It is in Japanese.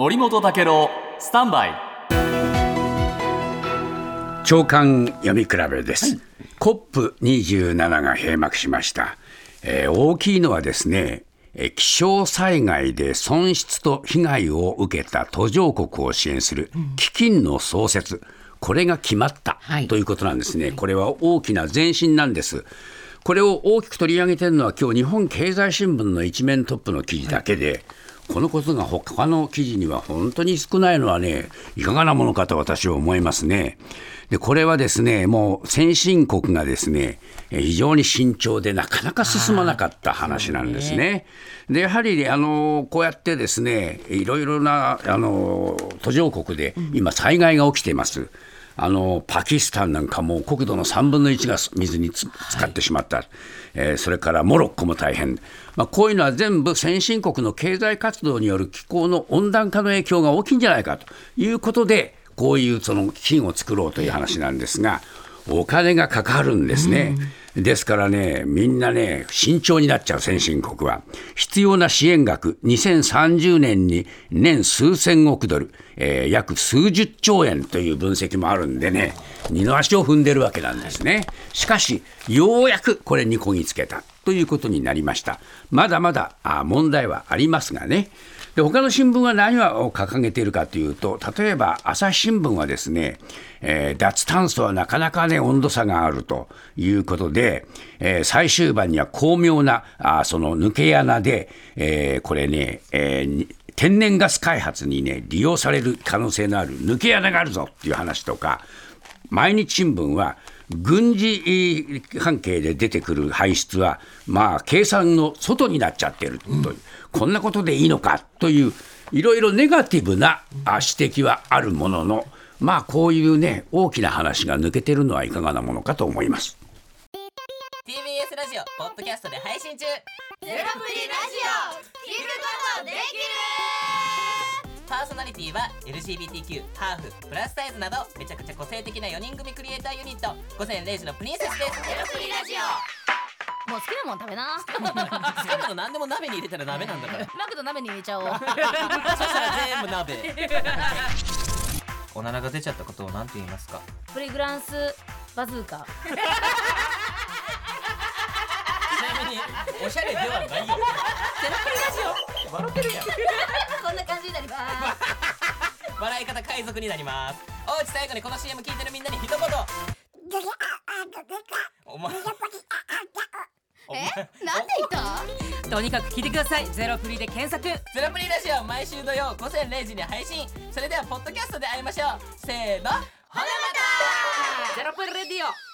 森本武郎スタンバイ。長官読み比べです、コップ27が閉幕しました、えー、大きいのはですね気象災害で損失と被害を受けた途上国を支援する基金の創設、これが決まった、ということなんですね、これは大きな前進なんです。これを大きく取り上げてるのは、今日日本経済新聞の一面トップの記事だけで、このことが他の記事には本当に少ないのはね、いかがなものかと私は思いますね。で、これはですね、もう先進国がですね、非常に慎重でなかなか進まなかった話なんですね。で、やはり、あの、こうやってですね、いろいろな、あの、途上国で今災害が起きています。あのパキスタンなんかも国土の3分の1が水につ使ってしまった、はい、えー、それからモロッコも大変、まあ、こういうのは全部先進国の経済活動による気候の温暖化の影響が大きいんじゃないかということで、こういうその金を作ろうという話なんですが、お金がかかるんですね。ですからね、みんなね、慎重になっちゃう、先進国は。必要な支援額、2030年に年数千億ドル、えー、約数十兆円という分析もあるんでね、二の足を踏んでるわけなんですね。しかし、ようやくこれにこぎつけたということになりました。まだまだあ問題はありますがね。で他の新聞は何を掲げているかというと、例えば朝日新聞はですね、えー、脱炭素はなかなかね、温度差があるということで、えー、最終盤には巧妙なあその抜け穴で、えー、これね、えー、天然ガス開発にね、利用される可能性のある抜け穴があるぞっていう話とか、毎日新聞は、軍事関係で出てくる排出は、まあ、計算の外になっちゃってるという、うん、こんなことでいいのかという、いろいろネガティブな指摘はあるものの、まあ、こういうね、大きな話が抜けてるのはいかがなものかと思います。TBS ラジオ、ポッドキャストで配信中。ゼロプリラジオ、聞くことできるパーソナリティは LGBTQ、ハーフ、プラスサイズなどめちゃくちゃ個性的な4人組クリエイターユニット午前0時のプリンセスです。ゼロプリラジオ。もう好きなもん食べな。好きなの何でも鍋に入れたら鍋なんだから。マクド鍋に入れちゃおう。そしたら全部鍋。おならが出ちゃったことを何て言いますか？プリグランスバズーカ。ちなみにおしゃれではないよ。ゼロプリラジオ。笑ってるやん。こんな感じになります。笑い方海賊になります。おうち最後にこの CM 聞いてるみんなに一言お前えなんで言った？とにかく聞いてください。ゼロプリで検索。ゼロプリラジオ毎週土曜午前0時に配信。それではポッドキャストで会いましょう。せーの。ほなまた。ゼロプリレディオ